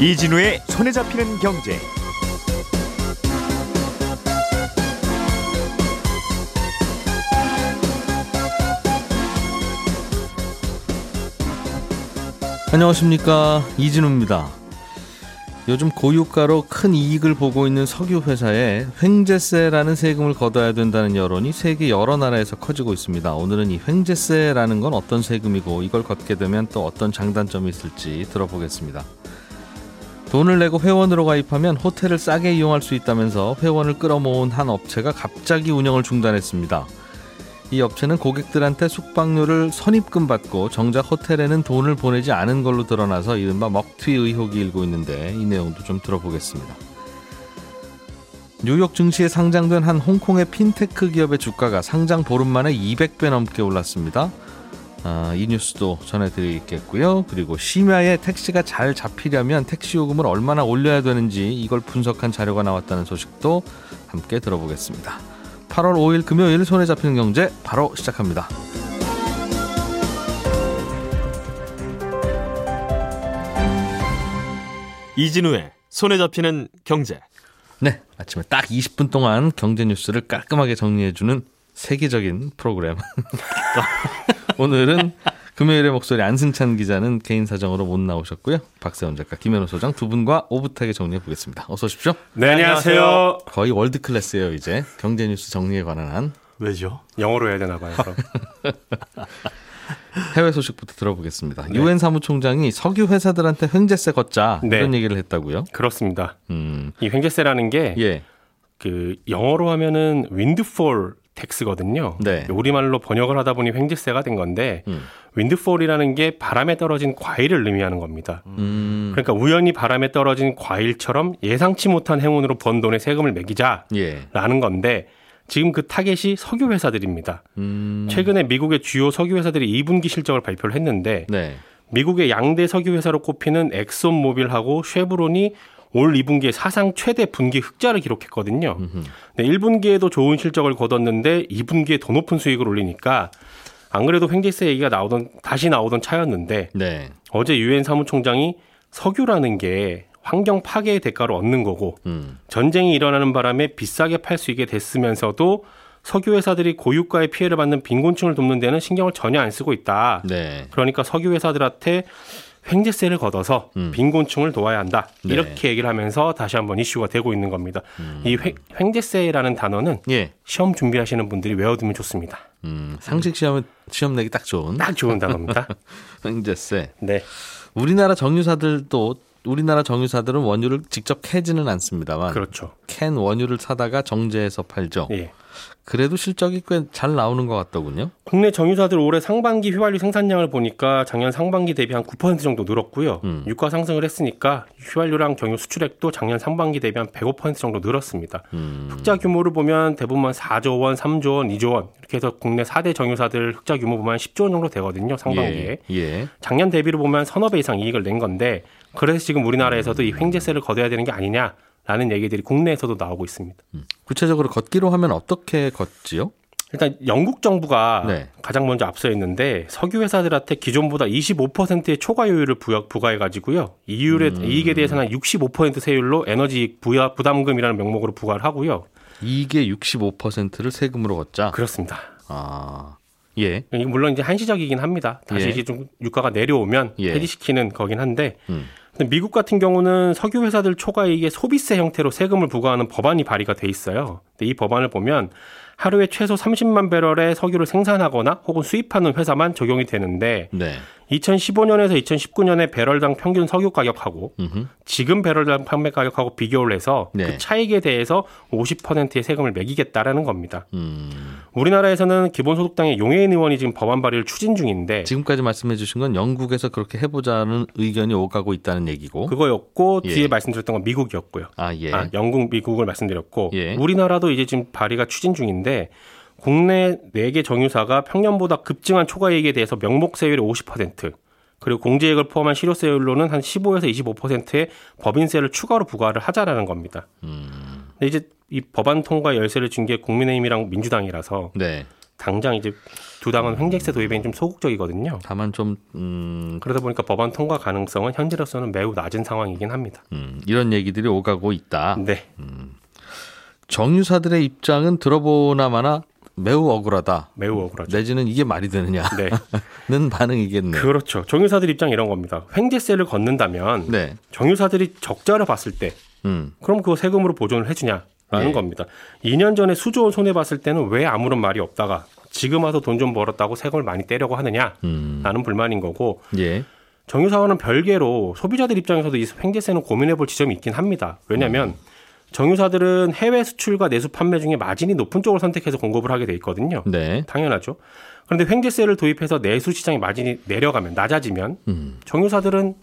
이진우의 손에 잡히는 경제. 안녕하십니까 이진우입니다. 요즘 고유가로 큰 이익을 보고 있는 석유 회사에 횡재세라는 세금을 걷어야 된다는 여론이 세계 여러 나라에서 커지고 있습니다. 오늘은 이 횡재세라는 건 어떤 세금이고 이걸 걷게 되면 또 어떤 장단점이 있을지 들어보겠습니다. 돈을 내고 회원으로 가입하면 호텔을 싸게 이용할 수 있다면서 회원을 끌어모은 한 업체가 갑자기 운영을 중단했습니다. 이 업체는 고객들한테 숙박료를 선입금 받고 정작 호텔에는 돈을 보내지 않은 걸로 드러나서 이른바 먹튀 의혹이 일고 있는데 이 내용도 좀 들어보겠습니다. 뉴욕 증시에 상장된 한 홍콩의 핀테크 기업의 주가가 상장 보름 만에 200배 넘게 올랐습니다. 아, 이 뉴스도 전해드리겠고요. 그리고 심야에 택시가 잘 잡히려면 택시 요금을 얼마나 올려야 되는지 이걸 분석한 자료가 나왔다는 소식도 함께 들어보겠습니다. 8월 5일 금요일 손에 잡히는 경제 바로 시작합니다. 이진우의 손에 잡히는 경제. 네, 아침에 딱 20분 동안 경제 뉴스를 깔끔하게 정리해주는 세계적인 프로그램. 오늘은 금요일의 목소리 안승찬 기자는 개인 사정으로 못 나오셨고요. 박세원 작가, 김현우 소장 두 분과 오붓하게 정리해 보겠습니다. 어서 오십시오. 네, 안녕하세요. 거의 월드 클래스예요, 이제. 경제 뉴스 정리에 관한 한. 왜죠? 영어로 해야 되나 봐요. 그럼. 해외 소식부터 들어보겠습니다. 네. 유엔 사무총장이 석유 회사들한테 횡재세 걷자 네. 이런 얘기를 했다고요? 그렇습니다. 음. 이 횡재세라는 게 예. 그 영어로 하면은 윈드폴 텍스거든요. 네. 우리말로 번역을 하다 보니 횡재세가 된 건데 음. 윈드폴이라는 게 바람에 떨어진 과일을 의미하는 겁니다. 음. 그러니까 우연히 바람에 떨어진 과일처럼 예상치 못한 행운으로 번 돈에 세금을 매기자라는 예. 건데 지금 그 타겟이 석유 회사들입니다. 음. 최근에 미국의 주요 석유 회사들이 2분기 실적을 발표를 했는데 네. 미국의 양대 석유 회사로 꼽히는 엑손 모빌하고 쉐브론이 올 2분기에 사상 최대 분기 흑자를 기록했거든요. 네, 1분기에도 좋은 실적을 거뒀는데 2분기에 더 높은 수익을 올리니까 안 그래도 횡재세 얘기가 나오던 다시 나오던 차였는데 네. 어제 유엔 사무총장이 석유라는 게 환경 파괴의 대가로 얻는 거고 음. 전쟁이 일어나는 바람에 비싸게 팔 수 있게 됐으면서도 석유 회사들이 고유가의 피해를 받는 빈곤층을 돕는 데는 신경을 전혀 안 쓰고 있다. 네. 그러니까 석유 회사들한테 횡재세를 걷어서 음. 빈곤층을 도와야 한다. 네. 이렇게 얘기를 하면서 다시 한번 이슈가 되고 있는 겁니다. 음. 이 횡, 재세라는 단어는 예. 시험 준비하시는 분들이 외워두면 좋습니다. 음, 상식 시험 시험 내기 딱 좋은 딱 좋은 단어입니다. 횡재세. 네. 우리나라 정유사들도 우리나라 정유사들은 원유를 직접 캐지는 않습니다만 그렇죠. 캔 원유를 사다가 정제해서 팔죠. 예. 그래도 실적이 꽤 잘 나오는 것 같더군요. 국내 정유사들 올해 상반기 휘발유 생산량을 보니까 작년 상반기 대비 한 9% 정도 늘었고요. 음. 유가 상승을 했으니까 휘발유랑 경유 수출액도 작년 상반기 대비 한 105% 정도 늘었습니다. 음. 흑자 규모를 보면 대부분 4조 원, 3조 원, 2조 원 이렇게 해서 국내 4대 정유사들 흑자 규모 보면 10조 원 정도 되거든요. 상반기에. 예. 예. 작년 대비로 보면 서너 배 이상 이익을 낸 건데 그래서 지금 우리나라에서도 이 횡재세를 걷어야 되는 게 아니냐 라는 얘기들이 국내에서도 나오고 있습니다. 음. 구체적으로 걷기로 하면 어떻게 걷지요? 일단 영국 정부가 네. 가장 먼저 앞서 있는데 석유 회사들한테 기존보다 25%의 초과요율을 부과, 해 가지고요. 이율의 음. 이익에 대해서는 65% 세율로 에너지 부야 부담금이라는 명목으로 부과를 하고요. 이게 65%를 세금으로 걷자. 그렇습니다. 아. 예. 물론 이제 한시적이긴 합니다. 다시 예. 이제 좀 유가가 내려오면 예. 해지시키는 거긴 한데 음. 미국 같은 경우는 석유 회사들 초과이익에 소비세 형태로 세금을 부과하는 법안이 발의가 돼 있어요. 근데 이 법안을 보면 하루에 최소 30만 배럴의 석유를 생산하거나 혹은 수입하는 회사만 적용이 되는데 네. 2015년에서 2019년에 배럴당 평균 석유 가격하고 음흠. 지금 배럴당 판매 가격하고 비교를 해서 네. 그 차익에 대해서 50%의 세금을 매기겠다라는 겁니다. 음. 우리나라에서는 기본소득당의 용해인 의원이 지금 법안 발의를 추진 중인데 지금까지 말씀해 주신 건 영국에서 그렇게 해보자는 의견이 오가고 있다는 얘기고 그거였고 예. 뒤에 말씀드렸던 건 미국이었고요. 아, 예. 아, 영국, 미국을 말씀드렸고 예. 우리나라도 이제 지금 발의가 추진 중인데 국내 4개 정유사가 평년보다 급증한 초과이익에 대해서 명목세율이 50% 그리고 공제액을 포함한 실효세율로는 한 15에서 25%의 법인세를 추가로 부과를 하자라는 겁니다. 음. 근데 이제 이 법안 통과 열쇠를 준 게 국민의힘이랑 민주당이라서 네. 당장 이제 두 당은 횡재세 도입에 좀 소극적이거든요. 다만 좀 음... 그러다 보니까 법안 통과 가능성은 현재로서는 매우 낮은 상황이긴 합니다. 음, 이런 얘기들이 오가고 있다. 네. 음. 정유사들의 입장은 들어보나마나 매우 억울하다. 매우 억울하죠. 내지는 이게 말이 되느냐는 네. 반응이겠네요. 그렇죠. 정유사들 입장 이런 겁니다. 횡재세를 걷는다면 네. 정유사들이 적자를 봤을 때 음. 그럼 그거 세금으로 보존을 해주냐라는 네. 겁니다. 2년 전에 수조 손해 봤을 때는 왜 아무런 말이 없다가 지금 와서 돈 좀 벌었다고 세금을 많이 떼려고 하느냐라는 음. 불만인 거고 예. 정유사와는 별개로 소비자들 입장에서도 이 횡재세는 고민해볼 지점이 있긴 합니다. 왜냐하면 음. 정유사들은 해외 수출과 내수 판매 중에 마진이 높은 쪽을 선택해서 공급을 하게 돼 있거든요. 네. 당연하죠. 그런데 횡재세를 도입해서 내수 시장의 마진이 내려가면 낮아지면 음. 정유사들은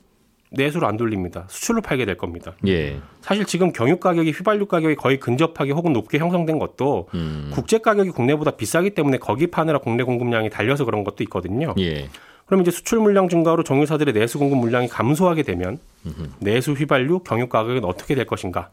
내수를 안 돌립니다. 수출로 팔게 될 겁니다. 예. 사실 지금 경유 가격이 휘발유 가격이 거의 근접하게 혹은 높게 형성된 것도 음. 국제 가격이 국내보다 비싸기 때문에 거기 파느라 국내 공급량이 달려서 그런 것도 있거든요. 예. 그럼 이제 수출 물량 증가로 정유사들의 내수 공급 물량이 감소하게 되면 음흠. 내수 휘발유 경유 가격은 어떻게 될 것인가?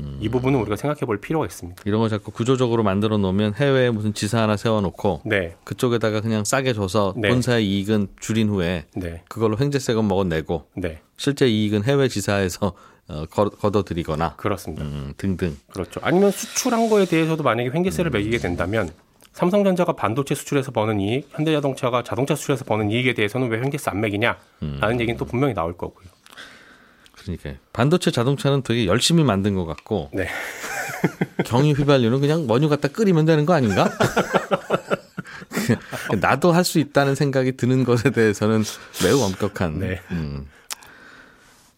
음. 이 부분은 우리가 생각해 볼 필요가 있습니다. 이런 걸 자꾸 구조적으로 만들어 놓으면 해외에 무슨 지사 하나 세워놓고 네. 그쪽에다가 그냥 싸게 줘서 네. 본사의 이익은 줄인 후에 네. 그걸로 횡재세금 먹어내고 네. 실제 이익은 해외 지사에서 어, 걷어들이거나 그렇습니다. 음, 등등. 그렇죠. 아니면 수출한 거에 대해서도 만약에 횡재세를 음. 매기게 된다면 삼성전자가 반도체 수출해서 버는 이익, 현대자동차가 자동차 수출해서 버는 이익에 대해서는 왜 횡재세 안 매기냐라는 음. 얘기는 또 분명히 나올 거고요. 그러니까 반도체 자동차는 되게 열심히 만든 것 같고 네. 경유 휘발유는 그냥 원유 갖다 끓이면 되는 거 아닌가? 나도 할 수 있다는 생각이 드는 것에 대해서는 매우 엄격한. 네. 음.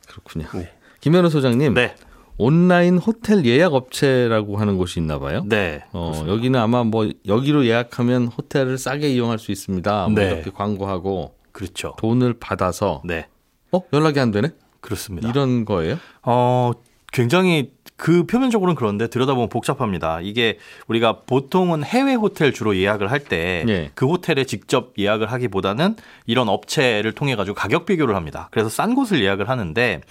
그렇군요. 네. 김현우 소장님. 네. 온라인 호텔 예약 업체라고 하는 곳이 있나 봐요. 네. 어, 여기는 아마 뭐 여기로 예약하면 호텔을 싸게 이용할 수 있습니다. 뭐 네. 이렇게 광고하고 그렇죠. 돈을 받아서 네. 어, 연락이 안 되네? 그렇습니다. 이런 거예요? 어, 굉장히 그 표면적으로는 그런데 들여다보면 복잡합니다. 이게 우리가 보통은 해외 호텔 주로 예약을 할 때그 예. 그 호텔에 직접 예약을 하기보다는 이런 업체를 통해 가지고 가격 비교를 합니다. 그래서 싼 곳을 예약을 하는데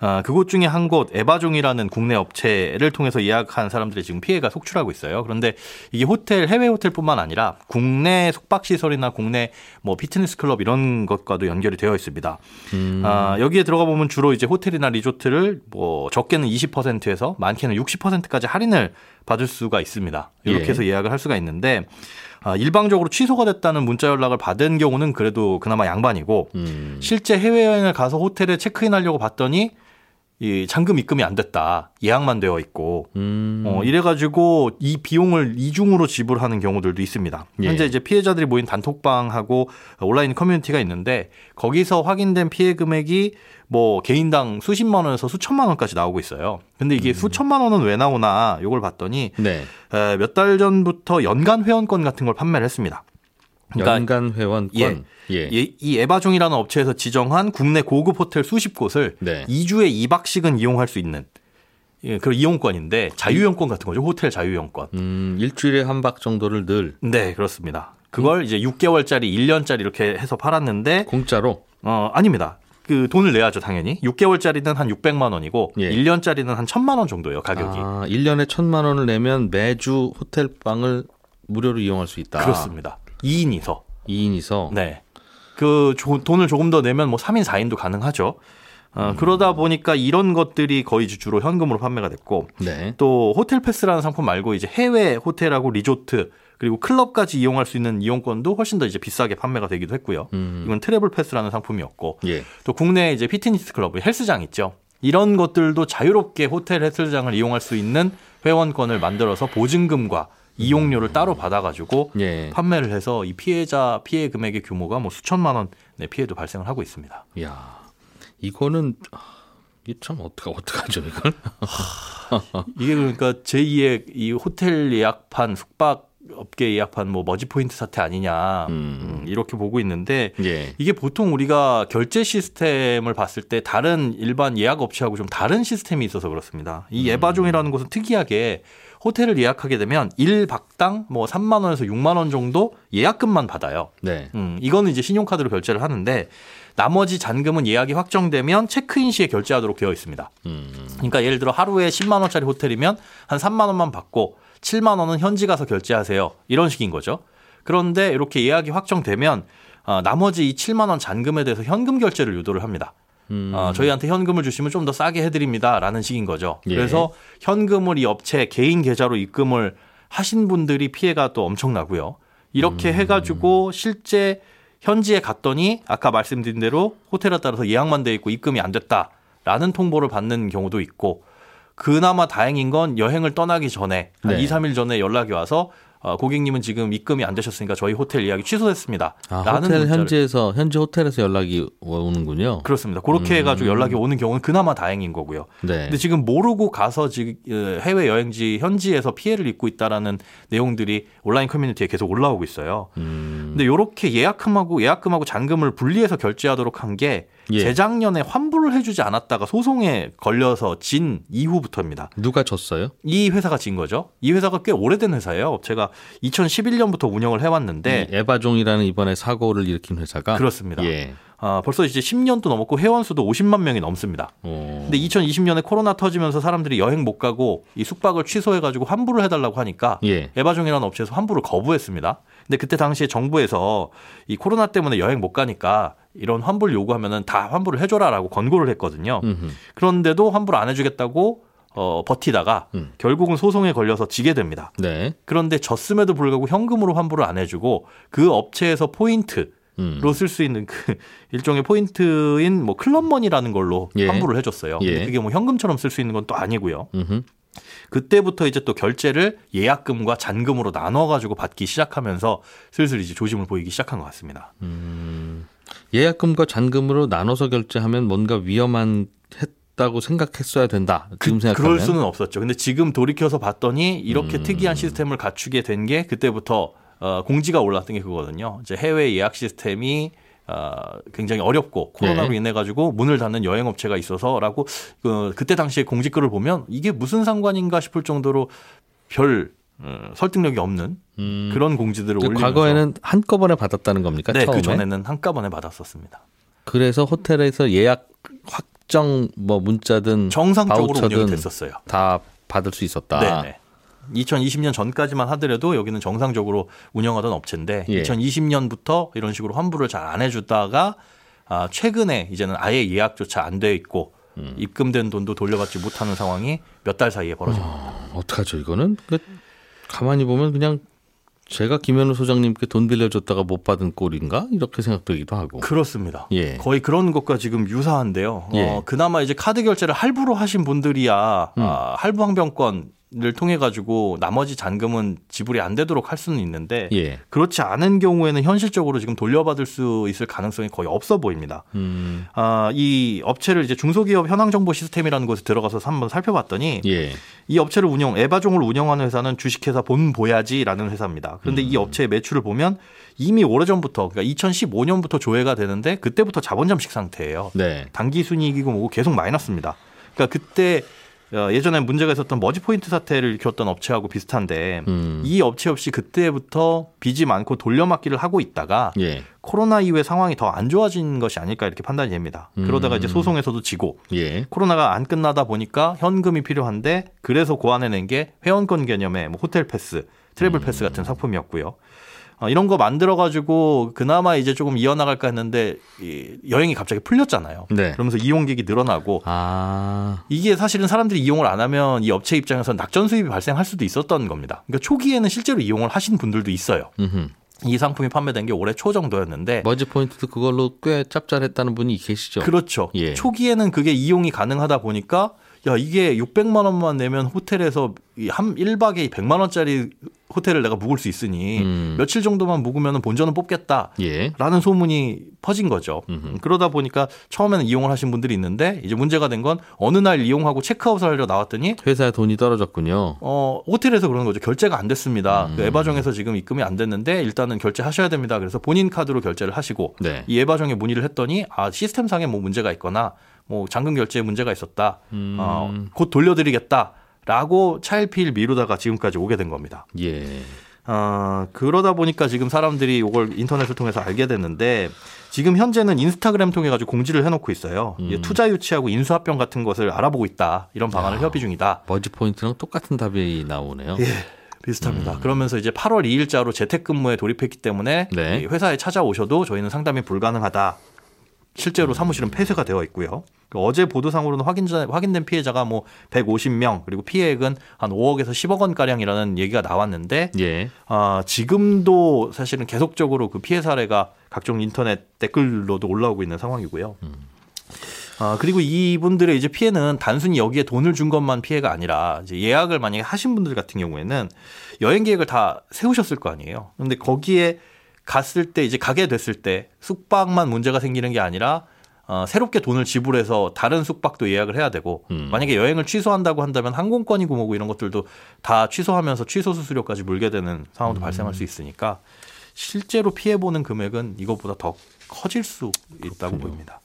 아, 그곳 중에 한 곳 에바종이라는 국내 업체를 통해서 예약한 사람들이 지금 피해가 속출하고 있어요. 그런데 이게 호텔 해외 호텔뿐만 아니라 국내 숙박 시설이나 국내 뭐 피트니스 클럽 이런 것과도 연결이 되어 있습니다. 음. 아, 여기에 들어가 보면 주로 이제 호텔이나 리조트를 뭐 적게는 20%에서 많게는 60%까지 할인을 받을 수가 있습니다. 이렇게 예. 해서 예약을 할 수가 있는데 아, 일방적으로 취소가 됐다는 문자 연락을 받은 경우는 그래도 그나마 양반이고 음. 실제 해외여행을 가서 호텔에 체크인하려고 봤더니 이 잔금 입금이 안 됐다. 예약만 되어 있고. 음. 어, 이래가지고 이 비용을 이중으로 지불하는 경우들도 있습니다. 예. 현재 이제 피해자들이 모인 단톡방하고 온라인 커뮤니티가 있는데 거기서 확인된 피해 금액이 뭐 개인당 수십만 원에서 수천만 원까지 나오고 있어요. 근데 이게 음. 수천만 원은 왜 나오나 요걸 봤더니 네. 몇달 전부터 연간 회원권 같은 걸 판매를 했습니다. 그러니까 연간 회원권. 예. 예. 이 에바종이라는 업체에서 지정한 국내 고급 호텔 수십 곳을 네. 2주에 2박씩은 이용할 수 있는 예, 그런 이용권인데 자유이용권 같은 거죠. 호텔 자유이용권. 음, 일주일에 한 박 정도를 늘. 네, 그렇습니다. 그걸 음. 이제 6개월짜리, 1년짜리 이렇게 해서 팔았는데 공짜로? 어, 아닙니다. 그 돈을 내야죠, 당연히. 6개월짜리는 한 600만 원이고 예. 1년짜리는 한 1000만 원 정도예요, 가격이. 아, 1년에 1000만 원을 내면 매주 호텔 방을 무료로 이용할 수 있다. 그렇습니다. 2인이서. 2인이서. 네. 그 조, 돈을 조금 더 내면 뭐 3인 4인도 가능하죠. 어, 음. 그러다 보니까 이런 것들이 거의 주로 현금으로 판매가 됐고 네. 또 호텔 패스라는 상품 말고 이제 해외 호텔하고 리조트 그리고 클럽까지 이용할 수 있는 이용권도 훨씬 더 이제 비싸게 판매가 되기도 했고요. 음. 이건 트래블 패스라는 상품이었고 예. 또 국내 이제 피트니스 클럽 헬스장 있죠. 이런 것들도 자유롭게 호텔 헬스장을 이용할 수 있는 회원권을 만들어서 보증금과 이용료를 따로 받아가지고 예. 판매를 해서 이 피해자 피해 금액의 규모가 뭐 수천만 원의 피해도 발생을 하고 있습니다. 야 이거는 이게 참 어떡하 어떡하죠 이걸? 이게 그러니까 제2의 이 호텔 예약판 숙박 업계 예약판 뭐 머지 포인트 사태 아니냐 음. 음. 이렇게 보고 있는데 예. 이게 보통 우리가 결제 시스템을 봤을 때 다른 일반 예약 업체하고 좀 다른 시스템이 있어서 그렇습니다. 이 음. 에바종이라는 곳은 특이하게 호텔을 예약하게 되면 1박당 뭐 3만 원에서 6만 원 정도 예약금만 받아요. 네. 음, 이거는 이제 신용카드로 결제를 하는데 나머지 잔금은 예약이 확정되면 체크인 시에 결제하도록 되어 있습니다. 음. 그러니까 예를 들어 하루에 10만 원짜리 호텔이면 한 3만 원만 받고 7만 원은 현지 가서 결제하세요. 이런 식인 거죠. 그런데 이렇게 예약이 확정되면 어, 나머지 이 7만 원 잔금에 대해서 현금 결제를 유도를 합니다. 음. 어, 저희한테 현금을 주시면 좀 더 싸게 해드립니다라는 식인 거죠. 예. 그래서 현금을 이 업체 개인 계좌로 입금을 하신 분들이 피해가 또 엄청나고요. 이렇게 음. 해가지고 실제 현지에 갔더니 아까 말씀드린 대로 호텔에 따라서 예약만 돼 있고 입금이 안 됐다라는 통보를 받는 경우도 있고 그나마 다행인 건 여행을 떠나기 전에 한 네. 2, 3일 전에 연락이 와서 어, 고객님은 지금 입금이 안 되셨으니까 저희 호텔 예약이 취소됐습니다. 아, 호텔 현지에서 현지 호텔에서 연락이 오는군요. 그렇습니다. 그렇게 음. 해가지고 연락이 오는 경우는 그나마 다행인 거고요. 네. 근데 지금 모르고 가서 지금 어, 해외 여행지 현지에서 피해를 입고 있다라는 내용들이 온라인 커뮤니티에 계속 올라오고 있어요. 음. 근데 이렇게 예약금하고 예약금하고 잔금을 분리해서 결제하도록 한 게 예. 재작년에 환불을 해주지 않았다가 소송에 걸려서 진 이후부터입니다. 누가 졌어요? 이 회사가 진 거죠. 이 회사가 꽤 오래된 회사예요. 제가 2011년부터 운영을 해왔는데 에바종이라는 이번에 사고를 일으킨 회사가 그렇습니다. 예. 아, 벌써 이제 10년도 넘었고 회원 수도 50만 명이 넘습니다. 오. 근데 2020년에 코로나 터지면서 사람들이 여행 못 가고 이 숙박을 취소해 가지고 환불을 해달라고 하니까 예. 에바종이라는 업체에서 환불을 거부했습니다. 근데 그때 당시에 정부에서 이 코로나 때문에 여행 못 가니까 이런 환불 요구하면은 다 환불을 해줘라라고 권고를 했거든요. 음흠. 그런데도 환불 안 해주겠다고 어, 버티다가 음. 결국은 소송에 걸려서 지게 됩니다. 네. 그런데 졌음에도 불구하고 현금으로 환불을 안 해주고 그 업체에서 포인트 로 쓸 수 있는 그 일종의 포인트인 뭐 클럽머니라는 걸로 예. 환불을 해줬어요. 예. 그게 뭐 현금처럼 쓸 수 있는 건 또 아니고요. 음흠. 그때부터 이제 또 결제를 예약금과 잔금으로 나눠가지고 받기 시작하면서 슬슬 이제 조짐을 보이기 시작한 것 같습니다. 음. 예약금과 잔금으로 나눠서 결제하면 뭔가 위험한 했다고 생각했어야 된다. 지금 그, 생각하면 그럴 수는 없었죠. 근데 지금 돌이켜서 봤더니 이렇게 음. 특이한 시스템을 갖추게 된 게 그때부터 어, 공지가 올랐던 게 그거거든요. 이제 해외 예약 시스템이 어, 굉장히 어렵고 코로나로 네. 인해 가지고 문을 닫는 여행 업체가 있어서라고 그, 그때 당시에 공지 글을 보면 이게 무슨 상관인가 싶을 정도로 별 어, 설득력이 없는 음. 그런 공지들을 올리면서 과거에는 한꺼번에 받았다는 겁니까? 네? 그 전에는 한꺼번에 받았었습니다. 그래서 호텔에서 예약 확정 뭐 문자든 정상적으로 운영이 됐었어요. 다 받을 수 있었다. 네. 2020년 전까지만 하더라도 여기는 정상적으로 운영하던 업체인데 예. 2020년부터 이런 식으로 환불을 잘 안 해주다가 아, 최근에 이제는 아예 예약조차 안 돼 있고 음. 입금된 돈도 돌려받지 못하는 상황이 몇 달 사이에 벌어진 겁니다. 어, 어떡하죠 이거는? 그 가만히 보면 그냥 제가 김현우 소장님께 돈 빌려줬다가 못 받은 꼴인가 이렇게 생각되기도 하고 그렇습니다. 예. 거의 그런 것과 지금 유사한데요. 예. 어, 그나마 이제 카드 결제를 할부로 하신 분들이야 음. 아, 할부 항변권 을 통해 가지고 나머지 잔금은 지불이 안 되도록 할 수는 있는데 예. 그렇지 않은 경우에는 현실적으로 지금 돌려받을 수 있을 가능성이 거의 없어 보입니다. 음. 아, 이 업체를 이제 중소기업 현황 정보 시스템이라는 곳에 들어가서 한번 살펴봤더니 예. 이 업체를 운영 에바종을 운영하는 회사는 주식회사 본보야지라는 회사입니다. 그런데 음. 이 업체의 매출을 보면 이미 오래전부터 그러니까 2015년부터 조회가 되는데 그때부터 자본 잠식 상태예요. 네. 단기 순이익이고 뭐고 계속 마이너스입니다. 그러니까 그때 어, 예전에 문제가 있었던 머지 포인트 사태를 일으켰던 업체하고 비슷한데 음. 이 업체 역시 그때부터 빚이 많고 돌려막기를 하고 있다가 예. 코로나 이후에 상황이 더 안 좋아진 것이 아닐까 이렇게 판단이 됩니다. 음. 그러다가 이제 소송에서도 지고 예. 코로나가 안 끝나다 보니까 현금이 필요한데 그래서 고안해낸 게 회원권 개념의 뭐 호텔 패스, 트래블 패스 같은 상품이었고요. 어, 이런 거 만들어가지고 그나마 이제 조금 이어나갈까 했는데 이 여행이 갑자기 풀렸잖아요. 네. 그러면서 이용객이 늘어나고 아. 이게 사실은 사람들이 이용을 안 하면 이 업체 입장에서 낙전 수입이 발생할 수도 있었던 겁니다. 그러니까 초기에는 실제로 이용을 하신 분들도 있어요. 음흠. 이 상품이 판매된 게 올해 초 정도였는데 머지 포인트도 그걸로 꽤 짭짤했다는 분이 계시죠. 그렇죠. 예. 초기에는 그게 이용이 가능하다 보니까 야 이게 600만 원만 내면 호텔에서 한 1박에 100만 원짜리 호텔을 내가 묵을 수 있으니 음. 며칠 정도만 묵으면 본전은 뽑겠다라는 예. 소문이 퍼진 거죠. 음흠. 그러다 보니까 처음에는 이용을 하신 분들이 있는데 이제 문제가 된 건 어느 날 이용하고 체크아웃을 하려 나왔더니 회사에 돈이 떨어졌군요. 어 호텔에서 그런 거죠. 결제가 안 됐습니다. 음. 그 에바정에서 지금 입금이 안 됐는데 일단은 결제하셔야 됩니다. 그래서 본인 카드로 결제를 하시고 네. 이 에바정에 문의를 했더니 아 시스템상에 뭐 문제가 있거나 뭐 잔금 결제에 문제가 있었다. 음. 어, 곧 돌려드리겠다. 라고 차일피일 미루다가 지금까지 오게 된 겁니다. 예. 어, 그러다 보니까 지금 사람들이 이걸 인터넷을 통해서 알게 됐는데 지금 현재는 인스타그램 통해 가지고 공지를 해놓고 있어요. 음. 투자 유치하고 인수합병 같은 것을 알아보고 있다. 이런 방안을 야, 협의 중이다. 머지 포인트랑 똑같은 답이 나오네요. 예. 비슷합니다. 음. 그러면서 이제 8월 2일자로 재택근무에 돌입했기 때문에 네. 회사에 찾아오셔도 저희는 상담이 불가능하다. 실제로 사무실은 폐쇄가 되어 있고요. 그 어제 보도상으로는 확인자, 확인된 피해자가 뭐 150명 그리고 피해액은 한 5억에서 10억 원 가량이라는 얘기가 나왔는데 예. 아, 지금도 사실은 계속적으로 그 피해 사례가 각종 인터넷 댓글로도 올라오고 있는 상황이고요. 음. 아, 그리고 이분들의 이제 피해는 단순히 여기에 돈을 준 것만 피해가 아니라 이제 예약을 만약에 하신 분들 같은 경우에는 여행 계획을 다 세우셨을 거 아니에요. 그런데 거기에 갔을 때 이제 가게 됐을 때 숙박만 문제가 생기는 게 아니라 어, 새롭게 돈을 지불해서 다른 숙박도 예약을 해야 되고 음. 만약에 여행을 취소한다고 한다면 항공권이고 뭐고 이런 것들도 다 취소하면서 취소 수수료까지 물게 되는 상황도 음. 발생할 수 있으니까 실제로 피해 보는 금액은 이것보다 더 커질 수 있다고 그렇군요. 보입니다.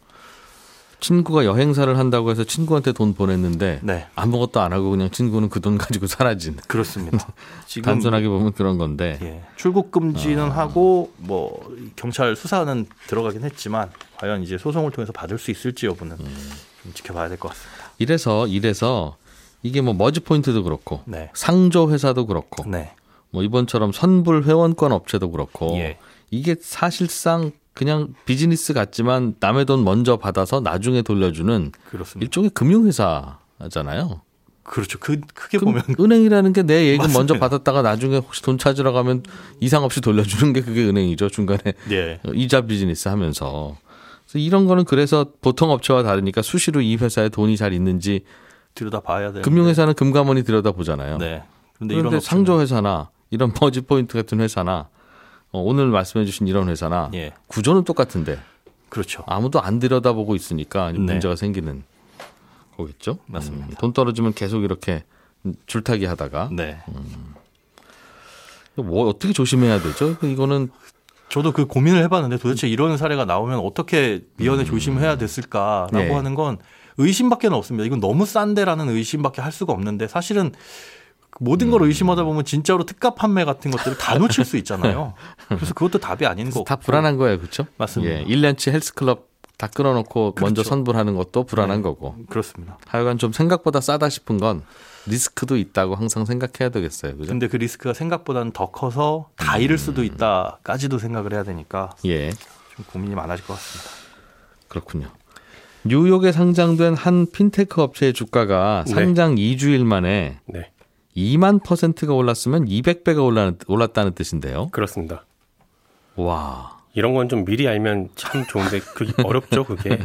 친구가 여행사를 한다고 해서 친구한테 돈 보냈는데 네. 아무것도 안 하고 그냥 친구는 그 돈 가지고 사라진. 그렇습니다. 지금 단순하게 보면 그런 건데. 예. 출국 금지는 아. 하고 뭐 경찰 수사는 들어가긴 했지만 과연 이제 소송을 통해서 받을 수 있을지 여부는 음. 좀 지켜봐야 될 것 같습니다. 이래서 이래서 이게 뭐 머지 포인트도 그렇고 네. 상조 회사도 그렇고 네. 뭐 이번처럼 선불 회원권 업체도 그렇고 예. 이게 사실상 그냥 비즈니스 같지만 남의 돈 먼저 받아서 나중에 돌려주는 그렇습니다. 일종의 금융회사잖아요. 그렇죠. 그 크게 보면 은행이라는 게 내 예금 먼저 받았다가 나중에 혹시 돈 찾으러 가면 이상 없이 돌려주는 게 그게 은행이죠. 중간에 예. 이자 비즈니스 하면서 이런 거는 그래서 보통 업체와 다르니까 수시로 이 회사에 돈이 잘 있는지 들여다 봐야 돼요. 금융회사는 금감원이 들여다 보잖아요. 네. 그런데, 그런데 상조 회사나 이런 버지 포인트 같은 회사나 어, 오늘 말씀해 주신 이런 회사나 예. 구조는 똑같은데 그렇죠. 아무도 안 들여다보고 있으니까 네. 문제가 생기는 거겠죠. 맞습니다. 음, 돈 떨어지면 계속 이렇게 줄타기 하다가 네. 음. 뭐 어떻게 조심해야 되죠? 이거는 저도 그 고민을 해봤는데 도대체 이런 사례가 나오면 어떻게 미연에 음. 조심해야 됐을까라고 네. 하는 건 의심밖에 없습니다. 이건 너무 싼데라는 의심밖에 할 수가 없는데 사실은 모든 걸 음. 의심하다 보면 진짜로 특가 판매 같은 것들을 다 놓칠 수 있잖아요. 그래서 그것도 답이 아닌 거고. 다 불안한 거예요. 그렇죠? 맞습니다. 예, 1년치 헬스클럽 다 끊어놓고 그렇죠. 먼저 선불하는 것도 불안한 네, 거고. 그렇습니다. 하여간 좀 생각보다 싸다 싶은 건 리스크도 있다고 항상 생각해야 되겠어요. 그죠? 근데 그 리스크가 생각보다는 더 커서 다 잃을 수도 음. 있다까지도 생각을 해야 되니까 예. 좀 고민이 많아질 것 같습니다. 그렇군요. 뉴욕에 상장된 한 핀테크 업체의 주가가 네. 상장 2주일 만에 네. 2만 퍼센트가 올랐으면 200배가 올랐다는 뜻인데요. 그렇습니다. 와. 이런 건 좀 미리 알면 참 좋은데 그게 어렵죠, 그게.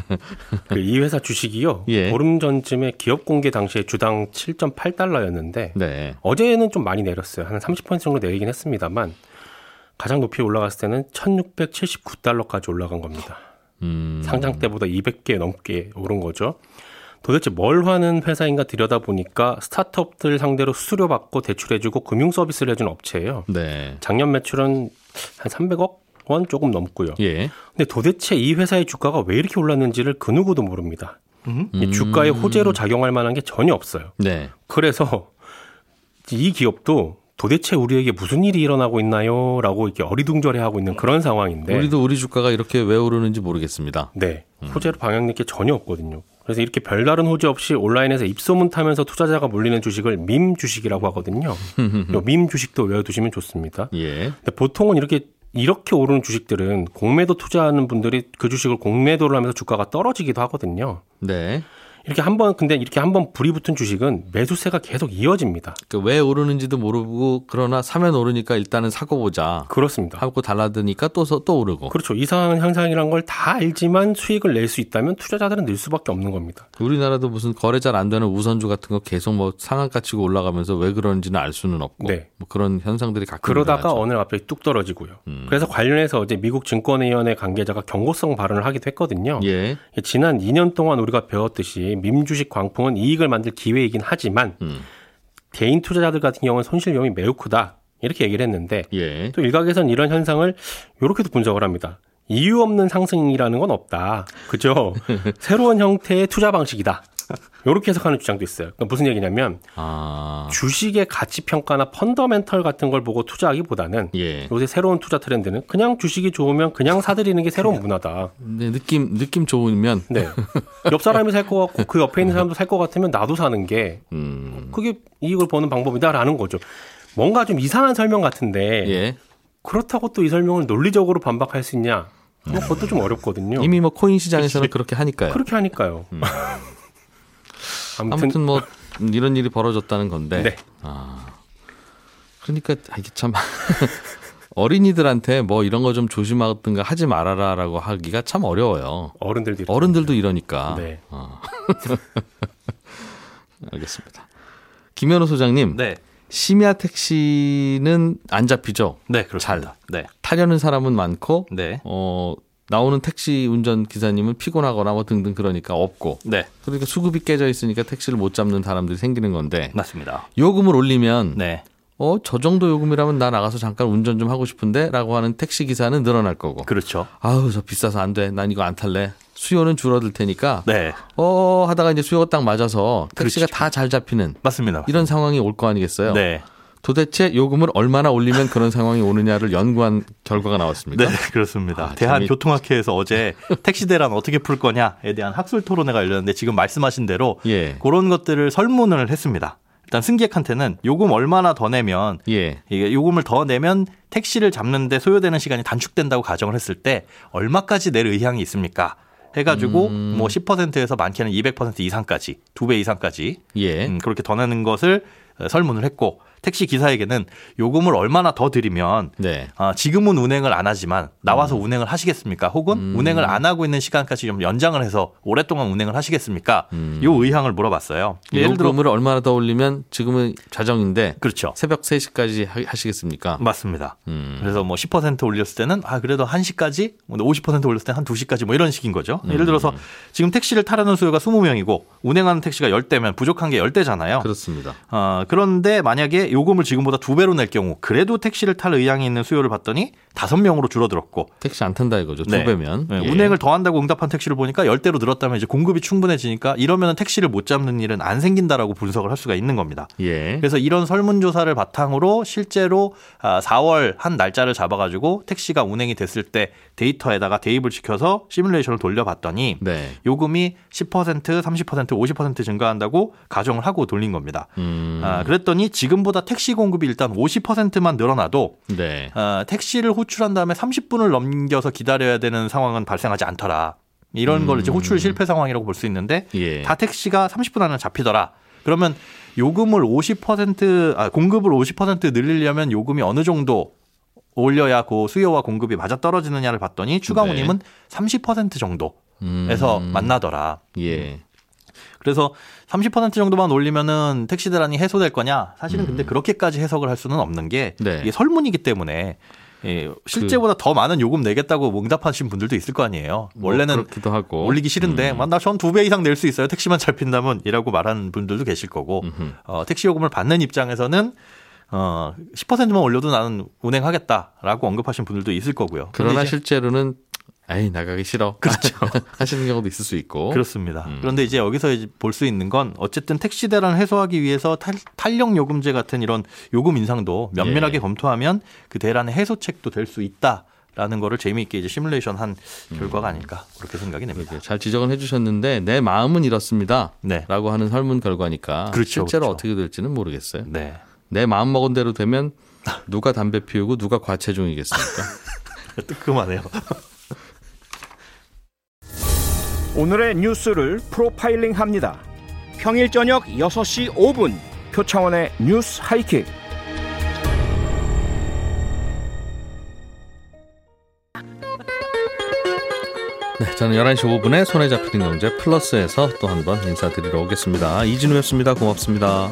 그 이 회사 주식이요. 예. 보름 전쯤에 기업 공개 당시에 주당 7.8달러였는데 네. 어제는 좀 많이 내렸어요. 한 30% 정도 내리긴 했습니다만 가장 높이 올라갔을 때는 1,679달러까지 올라간 겁니다. 음. 상장 때보다 200개 넘게 오른 거죠. 도대체 뭘 하는 회사인가 들여다보니까 스타트업들 상대로 수수료 받고 대출해주고 금융 서비스를 해주는 업체예요. 네. 작년 매출은 한 300억 원 조금 넘고요. 예. 근데 도대체 이 회사의 주가가 왜 이렇게 올랐는지를 그 누구도 모릅니다. 음. 주가의 호재로 작용할 만한 게 전혀 없어요. 네. 그래서 이 기업도 도대체 우리에게 무슨 일이 일어나고 있나요? 라고 이렇게 어리둥절해 하고 있는 그런 상황인데. 우리도 우리 주가가 이렇게 왜 오르는지 모르겠습니다. 네. 호재로 방향 낼게 전혀 없거든요. 그래서 이렇게 별다른 호재 없이 온라인에서 입소문 타면서 투자자가 몰리는 주식을 밈 주식이라고 하거든요. 밈 주식도 외워두시면 좋습니다. 예. 근데 보통은 이렇게 이렇게 오르는 주식들은 공매도 투자하는 분들이 그 주식을 공매도를 하면서 주가가 떨어지기도 하거든요. 네. 이렇게 한번 근데 이렇게 한번 불이 붙은 주식은 매수세가 계속 이어집니다. 그왜 오르는지도 모르고 그러나 사면 오르니까 일단은 사고 보자. 그렇습니다. 하고 달라드니까 또또 오르고. 그렇죠. 이상한 현상이란 걸 다 알지만 수익을 낼 수 있다면 투자자들은 늘 수밖에 없는 겁니다. 우리나라도 무슨 거래 잘 안 되는 우선주 같은 거 계속 뭐 상한가 치고 올라가면서 왜 그런지는 알 수는 없고 네. 뭐 그런 현상들이 가끔 그러다가. 어느 날 갑자기 뚝 떨어지고요. 음. 그래서 관련해서 어제 미국 증권위원회 관계자가 경고성 발언을 하기도 했거든요. 예. 지난 2년 동안 우리가 배웠듯이 민주식 광풍은 이익을 만들 기회이긴 하지만 음. 개인 투자자들 같은 경우는 손실 위험이 매우 크다. 이렇게 얘기를 했는데 예. 또 일각에선 이런 현상을 이렇게도 분석을 합니다. 이유 없는 상승이라는 건 없다. 그죠? 새로운 형태의 투자 방식이다. 이렇게 해석하는 주장도 있어요. 그러니까 무슨 얘기냐면 아. 주식의 가치 평가나 펀더멘털 같은 걸 보고 투자하기보다는 예. 요새 새로운 투자 트렌드는 그냥 주식이 좋으면 그냥 사들이는 게 새로운 문화다. 네, 느낌 느낌 좋으면 네. 옆 사람이 살 것 같고 그 옆에 있는 사람도 살 것 같으면 나도 사는 게 음. 그게 이익을 보는 방법이다라는 거죠. 뭔가 좀 이상한 설명 같은데 예. 그렇다고 또 이 설명을 논리적으로 반박할 수 있냐? 뭐 그것도 좀 어렵거든요. 이미 뭐 코인 시장에서는 그치. 그렇게 하니까요. 그렇게 하니까요. 음. 아무튼, 아무튼, 뭐 이런 일이 벌어졌다는 건데. 네. 아. 그러니까 이게 참 어린이들한테 뭐 이런 거 좀 조심하든가 하지 말아라라고 하기가 참 어려워요. 어른들도 어른들도 이러니까. 네. 어. 알겠습니다. 김현우 소장님. 네. 심야 택시는 안 잡히죠? 네, 그렇습니다. 잘. 네. 타려는 사람은 많고, 네. 어, 나오는 택시 운전 기사님은 피곤하거나 뭐 등등 그러니까 없고. 네. 그러니까 수급이 깨져 있으니까 택시를 못 잡는 사람들이 생기는 건데. 맞습니다. 요금을 올리면 네. 어, 저 정도 요금이라면 나 나가서 잠깐 운전 좀 하고 싶은데 라고 하는 택시 기사는 늘어날 거고. 그렇죠. 아우, 저 비싸서 안 돼. 난 이거 안 탈래. 수요는 줄어들 테니까. 네. 어, 하다가 이제 수요가 딱 맞아서 택시가 그렇죠. 다잘 잡히는. 맞습니다. 이런 상황이 올 거 아니겠어요? 네. 도대체 요금을 얼마나 올리면 그런 상황이 오느냐를 연구한 결과가 나왔습니다. 네, 그렇습니다. 아, 대한교통학회에서 어제 택시 대란 어떻게 풀 거냐에 대한 학술 토론회가 열렸는데 지금 말씀하신 대로 예. 그런 것들을 설문을 했습니다. 일단 승객한테는 요금 얼마나 더 내면 예. 이게 요금을 더 내면 택시를 잡는데 소요되는 시간이 단축된다고 가정을 했을 때 얼마까지 낼 의향이 있습니까? 해가지고 음. 뭐 10%에서 많게는 200% 이상까지 두 배 이상까지 예. 음, 그렇게 더 내는 것을 설문을 했고 택시 기사에게는 요금을 얼마나 더 드리면 네. 아, 지금은 운행을 안 하지만 나와서 음. 운행을 하시겠습니까? 혹은 음. 운행을 안 하고 있는 시간까지 좀 연장을 해서 오랫동안 운행을 하시겠습니까? 음. 요 의향을 물어봤어요. 예를 들어 요금을 얼마나 더 올리면 지금은 자정인데 그렇죠. 새벽 3시까지 하시겠습니까? 맞습니다. 음. 그래서 뭐 10% 올렸을 때는 아 그래도 1시까지 50% 올렸을 때는 한 2시까지 뭐 이런 식인 거죠. 예를 들어서 음. 지금 택시를 타려는 수요가 20명이고 운행하는 택시가 10대면 부족한 게 10대잖아요. 그렇습니다. 어, 그런데 만약에 요금을 지금보다 두 배로 낼 경우 그래도 택시를 탈 의향이 있는 수요를 봤더니 다섯 명으로 줄어들었고 택시 안 탄다 이거죠. 두 네. 배면 네. 예. 운행을 더 한다고 응답한 택시를 보니까 열대로 늘었다면 이제 공급이 충분해지니까 이러면 택시를 못 잡는 일은 안 생긴다라고 분석을 할 수가 있는 겁니다. 예. 그래서 이런 설문조사를 바탕으로 실제로 4월 아, 한 날짜를 잡아가지고 택시가 운행이 됐을 때 데이터에다가 대입을 시켜서 시뮬레이션을 돌려봤더니 네. 요금이 10%, 30%, 50% 증가한다고 가정을 하고 돌린 겁니다. 음. 아, 그랬더니 지금보다 택시 공급이 일단 50%만 늘어나도 네. 아, 택시를 호출한 다음에 30분을 넘겨서 기다려야 되는 상황은 발생하지 않더라. 이런 음. 걸 이제 호출 실패 상황이라고 볼 수 있는데 예. 다 택시가 30분 안에 잡히더라. 그러면 요금을 50% 아, 공급을 50% 늘리려면 요금이 어느 정도 올려야 그 수요와 공급이 맞아 떨어지느냐를 봤더니 추가 네. 운임은 네. 30% 정도에서 음. 만나더라. 예. 그래서 30% 정도만 올리면은 택시 대란이 해소될 거냐? 사실은 근데 음. 그렇게까지 해석을 할 수는 없는 게 네. 이게 설문이기 때문에 예, 실제보다 그, 더 많은 요금 내겠다고 응답하신 분들도 있을 거 아니에요. 뭐 원래는 하고. 올리기 싫은데 음. 나전 두 배 이상 낼 수 있어요. 택시만 잡힌다면이라고 말하는 분들도 계실 거고 어, 택시 요금을 받는 입장에서는 어, 10%만 올려도 나는 운행하겠다라고 언급하신 분들도 있을 거고요. 그러나 실제로는 에이 나가기 싫어. 그렇죠. 하시는 경우도 있을 수 있고. 그렇습니다. 음. 그런데 이제 여기서 볼 수 있는 건 어쨌든 택시 대란 해소하기 위해서 탈, 탄력 요금제 같은 이런 요금 인상도 면밀하게 예. 검토하면 그 대란의 해소책도 될 수 있다. 라는 거를 재미있게 이제 시뮬레이션 한 결과가 음. 아닐까 그렇게 생각이 됩니다. 잘 지적은 해주셨는데 내 마음은 이렇습니다. 네. 라고 하는 설문 결과니까 그렇죠, 실제로 그렇죠. 어떻게 될지는 모르겠어요. 네. 내 마음 먹은 대로 되면 누가 담배 피우고 누가 과체중이겠습니까? 뜨끔하네요. 오늘의 뉴스를 프로파일링 합니다. 평일 저녁 6시 5분 표창원의 뉴스 하이킥. 네, 저는 11시 5분에 손에 잡히는 경제 플러스에서 또 한 번 인사드리러 오겠습니다. 이진우였습니다. 고맙습니다.